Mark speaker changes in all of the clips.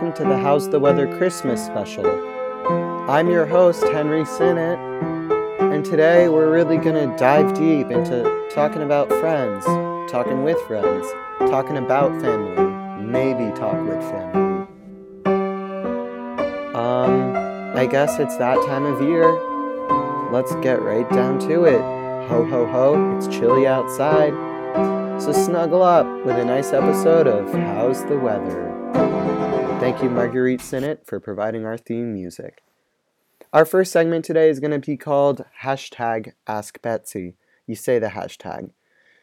Speaker 1: welcome to the How's the Weather Christmas special. I'm your host, Henry Sinnott, and today we're really gonna dive deep into talking about friends, talking with friends, talking about family, maybe talk with family. Um, I guess it's that time of year. Let's get right down to it. Ho ho ho, it's chilly outside. So snuggle up with a nice episode of How's the Weather. Thank you, Marguerite Sinnott, for providing our theme music. Our first segment today is going to be called hashtag Ask Betsy. You say the hashtag.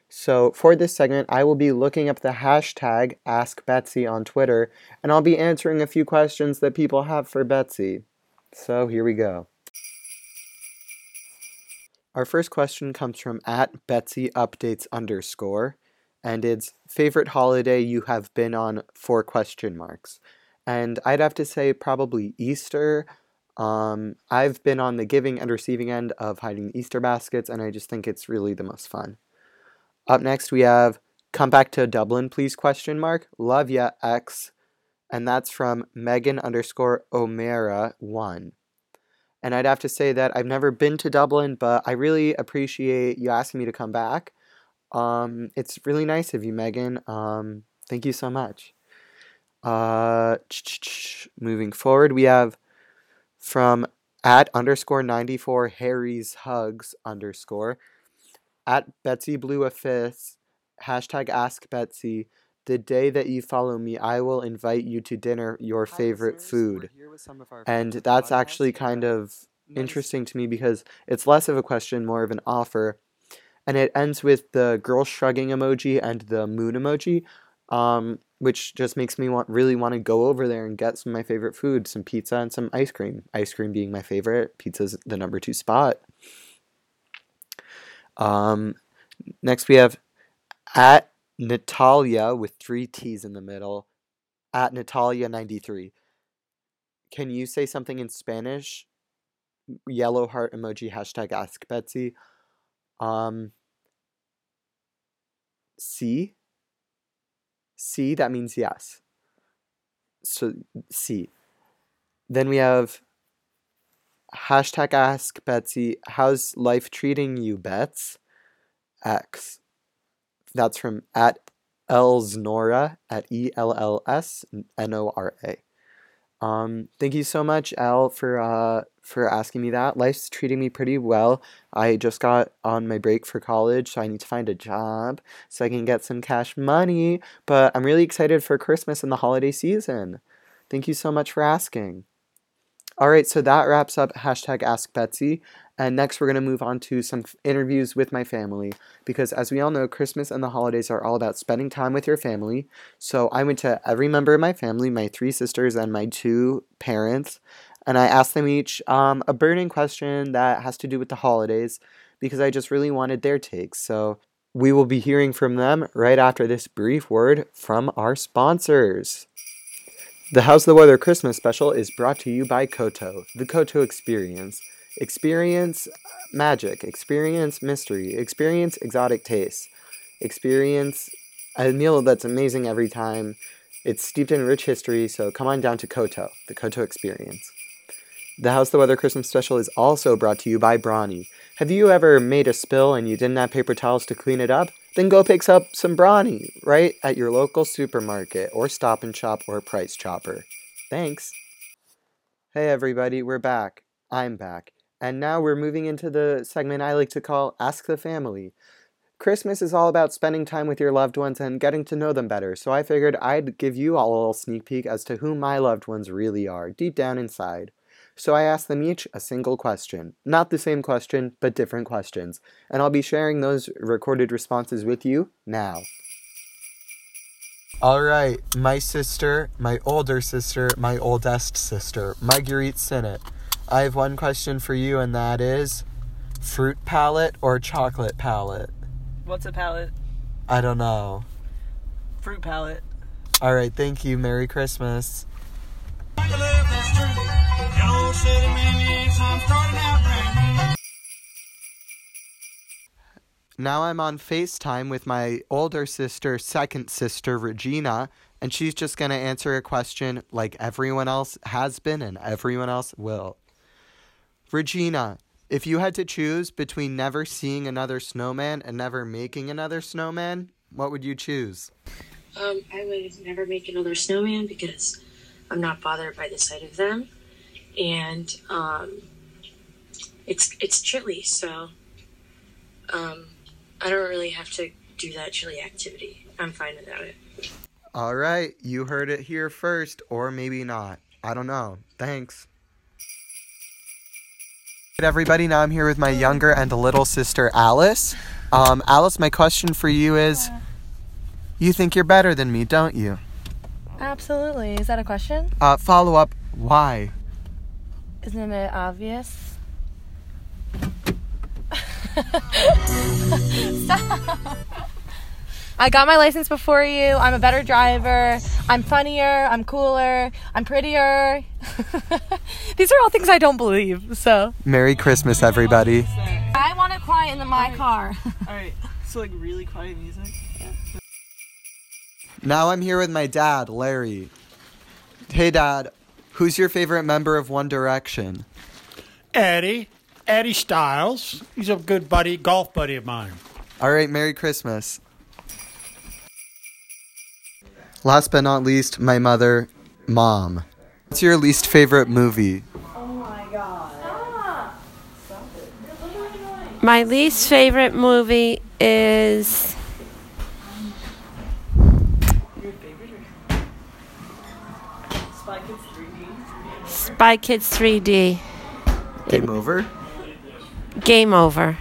Speaker 1: So, for this segment, I will be looking up the hashtag Ask Betsy on Twitter, and I'll be answering a few questions that people have for Betsy. So, here we go. Our first question comes from at Betsy Updates underscore, and it's favorite holiday you have been on for question marks. And I'd have to say probably Easter. Um, I've been on the giving and receiving end of hiding Easter baskets, and I just think it's really the most fun. Up next, we have "Come back to Dublin, please?" question mark. Love ya, X, and that's from Megan underscore Omera one. And I'd have to say that I've never been to Dublin, but I really appreciate you asking me to come back. Um, it's really nice of you, Megan. Um, thank you so much. Uh, moving forward, we have from at underscore 94 Harry's Hugs underscore at Betsy Blue a fifth hashtag Ask Betsy. The day that you follow me, I will invite you to dinner your favorite food. And that's actually kind of interesting to me because it's less of a question, more of an offer. And it ends with the girl shrugging emoji and the moon emoji. Um, which just makes me want really want to go over there and get some of my favorite food, some pizza and some ice cream. Ice cream being my favorite, pizza's the number two spot. Um, next we have at Natalia with three T's in the middle. At Natalia ninety three. Can you say something in Spanish? Yellow heart emoji hashtag ask Betsy. Um. C C, that means yes. So C. Then we have hashtag ask Betsy, how's life treating you, Bets? X. That's from at Ellsnora at E L L S N O R A. Um, thank you so much, Elle, for uh, for asking me that. Life's treating me pretty well. I just got on my break for college, so I need to find a job so I can get some cash money. But I'm really excited for Christmas and the holiday season. Thank you so much for asking. All right, so that wraps up hashtag Ask Betsy. And next, we're going to move on to some f- interviews with my family. Because as we all know, Christmas and the holidays are all about spending time with your family. So I went to every member of my family, my three sisters and my two parents, and I asked them each um, a burning question that has to do with the holidays because I just really wanted their takes. So we will be hearing from them right after this brief word from our sponsors. The How's the Weather Christmas special is brought to you by Koto, the Koto Experience. Experience magic, experience mystery, experience exotic tastes, experience a meal that's amazing every time. It's steeped in rich history, so come on down to Koto, the Koto Experience. The How's the Weather Christmas special is also brought to you by Brawny. Have you ever made a spill and you didn't have paper towels to clean it up? Then go pick up some Brawny right at your local supermarket or stop and shop or price chopper. Thanks. Hey everybody, we're back. I'm back. And now we're moving into the segment I like to call Ask the Family. Christmas is all about spending time with your loved ones and getting to know them better, so I figured I'd give you all a little sneak peek as to who my loved ones really are, deep down inside. So I asked them each a single question. Not the same question, but different questions. And I'll be sharing those recorded responses with you now. All right, my sister, my older sister, my oldest sister, Marguerite Sinnott. I have one question for you, and that is fruit palette or chocolate palette?
Speaker 2: What's a palette?
Speaker 1: I don't know.
Speaker 2: Fruit palette.
Speaker 1: All right, thank you. Merry Christmas. Now I'm on FaceTime with my older sister, second sister, Regina, and she's just going to answer a question like everyone else has been and everyone else will. Regina, if you had to choose between never seeing another snowman and never making another snowman, what would you choose?
Speaker 3: Um, I would never make another snowman because I'm not bothered by the sight of them, and um, it's it's chilly, so um, I don't really have to do that chilly activity. I'm fine without it.
Speaker 1: All right, you heard it here first, or maybe not. I don't know. Thanks. Hey, everybody, now I'm here with my younger and little sister Alyce. Um, Alyce, my question for you is you think you're better than me, don't you?
Speaker 4: Absolutely. Is that a question?
Speaker 1: Uh, follow up, why?
Speaker 4: Isn't it obvious? Stop. I got my license before you. I'm a better driver. I'm funnier. I'm cooler. I'm prettier. These are all things I don't believe. So
Speaker 1: Merry Christmas, everybody.
Speaker 4: I want it quiet in the, my car.
Speaker 2: Alright, so like really quiet music.
Speaker 1: Now I'm here with my dad, Larry. Hey, Dad, who's your favorite member of One Direction?
Speaker 5: Eddie, Eddie Styles. He's a good buddy, golf buddy of mine.
Speaker 1: All right, Merry Christmas. Last but not least, my mother, Mom. What's your least favorite movie?
Speaker 6: Oh my God. Stop. Stop my least favorite movie is
Speaker 2: 3D.
Speaker 6: Kids 3D.
Speaker 1: Game over.
Speaker 6: Game over.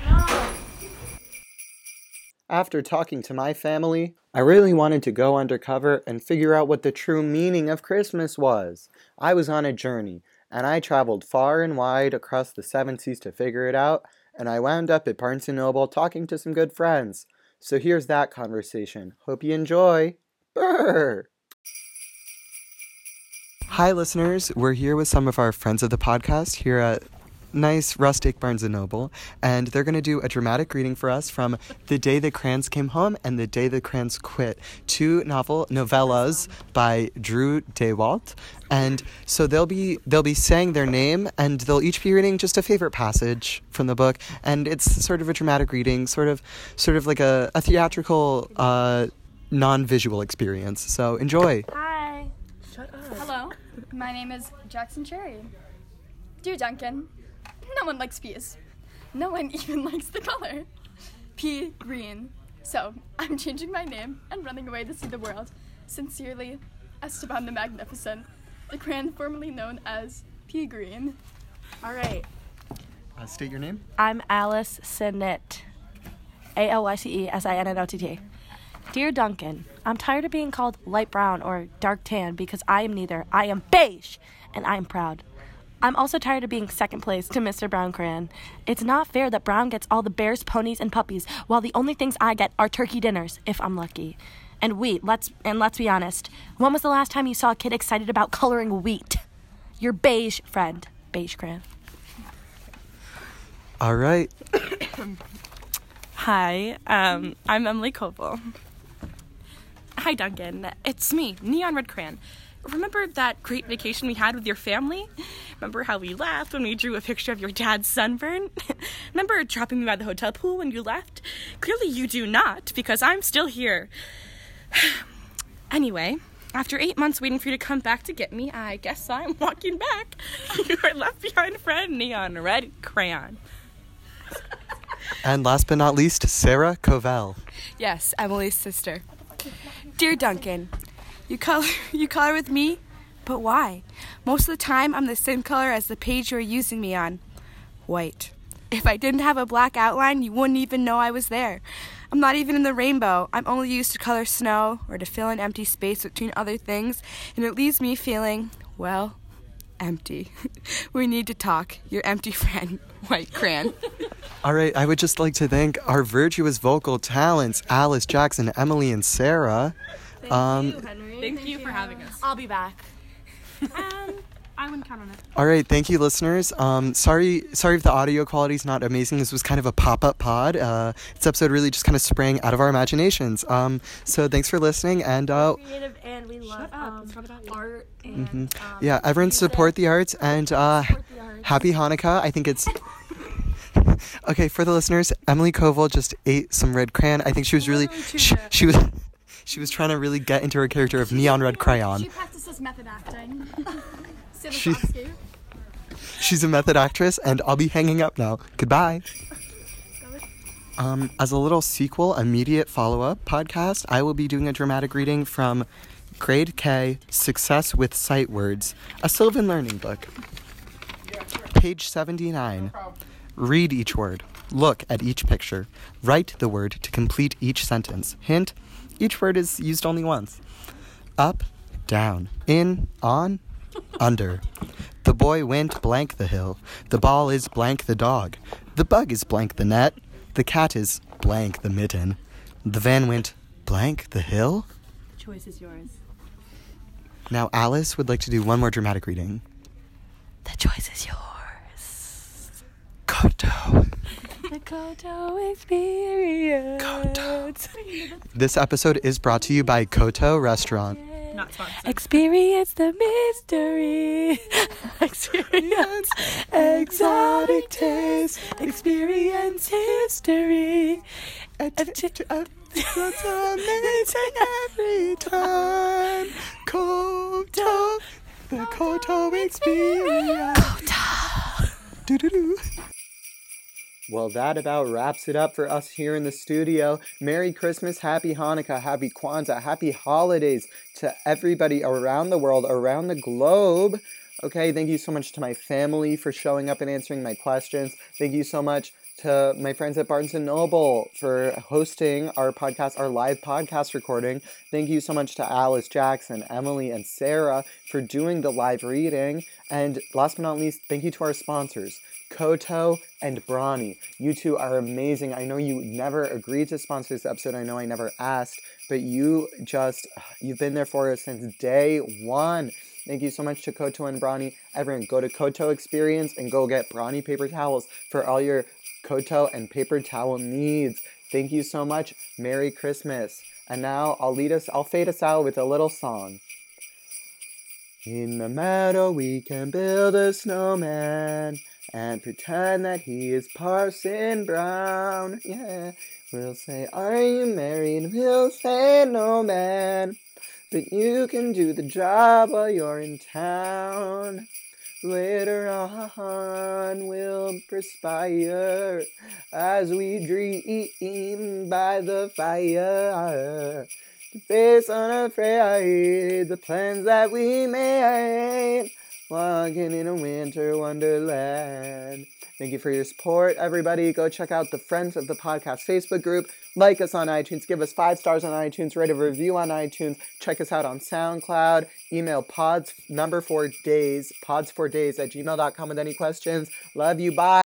Speaker 1: After talking to my family, I really wanted to go undercover and figure out what the true meaning of Christmas was. I was on a journey, and I traveled far and wide across the seven seas to figure it out, and I wound up at Barnes & Noble talking to some good friends. So here's that conversation. Hope you enjoy. Brr. Hi, listeners. We're here with some of our friends of the podcast here at nice rustic Barnes & Noble, and they're going to do a dramatic reading for us from The Day the Crayons Came Home and The Day the Crayons Quit, two novel novellas by Drew Daywalt. And so they'll be they'll be saying their name and they'll each be reading just a favorite passage from the book and it's sort of a dramatic reading, sort of sort of like a, a theatrical uh, non-visual experience. So enjoy.
Speaker 4: Hi.
Speaker 7: Hello, my name is Jackson Cherry. Dear Duncan, no one likes peas. No one even likes the color. Pea green. So, I'm changing my name and running away to see the world. Sincerely, Esteban the Magnificent, the crayon formerly known as Pea Green.
Speaker 4: All right.
Speaker 1: Uh, state your name.
Speaker 4: I'm Alyce Sinnott. A L Y C E S I N N O T T. Dear Duncan, I'm tired of being called light brown or dark tan because I am neither. I am beige, and I am proud. I'm also tired of being second place to Mr. Brown Crayon. It's not fair that Brown gets all the bears, ponies, and puppies, while the only things I get are turkey dinners, if I'm lucky. And wheat, let's and let's be honest. When was the last time you saw a kid excited about coloring wheat? Your beige friend, Beige Crayon.
Speaker 1: All right.
Speaker 8: Hi, um, I'm Emily Koval. Hi, Duncan. It's me, Neon Red Crayon. Remember that great vacation we had with your family? Remember how we laughed when we drew a picture of your dad's sunburn? Remember dropping me by the hotel pool when you left? Clearly, you do not, because I'm still here. anyway, after eight months waiting for you to come back to get me, I guess I'm walking back. You Your left behind friend, Neon Red Crayon.
Speaker 1: And last but not least, Sarah Covell.
Speaker 9: Yes, Emily's sister. Dear Duncan, you color you color with me, but why? Most of the time I'm the same color as the page you're using me on. White. If I didn't have a black outline, you wouldn't even know I was there. I'm not even in the rainbow. I'm only used to color snow or to fill in empty space between other things, and it leaves me feeling, well, empty. we need to talk. Your empty friend, White Crayon.
Speaker 1: All right, I would just like to thank our virtuous vocal talents, Alyce, Jackson, Emily, and Sarah. Thank Um,
Speaker 8: Thank you for having us.
Speaker 4: I'll be back.
Speaker 8: Um, I wouldn't count on it.
Speaker 1: All right, thank you, listeners. Um, sorry, sorry if the audio quality is not amazing. This was kind of a pop-up pod. Uh, this episode really just kind of sprang out of our imaginations. Um, so thanks for listening, and uh,
Speaker 4: Creative and we love um, art and
Speaker 1: mhm.
Speaker 4: um,
Speaker 1: yeah, everyone support the arts and uh,
Speaker 4: the arts.
Speaker 1: happy Hanukkah. I think it's. Okay, for the listeners, Emily Koval just ate some red crayon. I think she was really she, she was she was trying to really get into her character of neon red crayon.
Speaker 7: She practices method acting.
Speaker 1: She- She's a method actress, and I'll be hanging up now. Goodbye. Um, as a little sequel, immediate follow up podcast, I will be doing a dramatic reading from Grade K Success with Sight Words, a Sylvan learning book. Page 79. Read each word. Look at each picture. Write the word to complete each sentence. Hint each word is used only once. Up, down, in, on, under. The boy went blank the hill. The ball is blank the dog. The bug is blank the net. The cat is blank the mitten. The van went blank the hill.
Speaker 4: The choice is yours.
Speaker 1: Now Alyce would like to do one more dramatic reading.
Speaker 4: The choice is yours.
Speaker 1: Koto.
Speaker 4: The Koto experience. Koto.
Speaker 1: This episode is brought to you by Koto Restaurant.
Speaker 8: Not sponsored.
Speaker 4: Experience the mystery. Experience exotic taste. Experience history.
Speaker 1: That's amazing every time. Koto. The Koto experience. Koto. Well, that about wraps it up for us here in the studio. Merry Christmas, Happy Hanukkah, Happy Kwanzaa, Happy Holidays to everybody around the world, around the globe. Okay, thank you so much to my family for showing up and answering my questions. Thank you so much to my friends at Barnes & Noble for hosting our podcast, our live podcast recording. Thank you so much to Alyce Jackson, Emily, and Sarah for doing the live reading. And last but not least, thank you to our sponsors, Koto and Brawny. You two are amazing. I know you never agreed to sponsor this episode. I know I never asked, but you just, you've been there for us since day one. Thank you so much to Koto and Brawny. Everyone, go to Koto Experience and go get Brawny paper towels for all your Koto and paper towel needs. Thank you so much. Merry Christmas. And now I'll lead us, I'll fade us out with a little song. In the meadow we can build a snowman and pretend that he is Parson Brown. Yeah. We'll say, Are you married? We'll say, No, man. But you can do the job while you're in town. Later on, we'll perspire as we dream by the fire. Face unafraid the plans that we made, walking in a winter wonderland. Thank you for your support, everybody. Go check out the Friends of the Podcast Facebook group. Like us on iTunes. Give us five stars on iTunes. Write a review on iTunes. Check us out on SoundCloud. Email pods number four days, pods four days at gmail.com with any questions. Love you. Bye.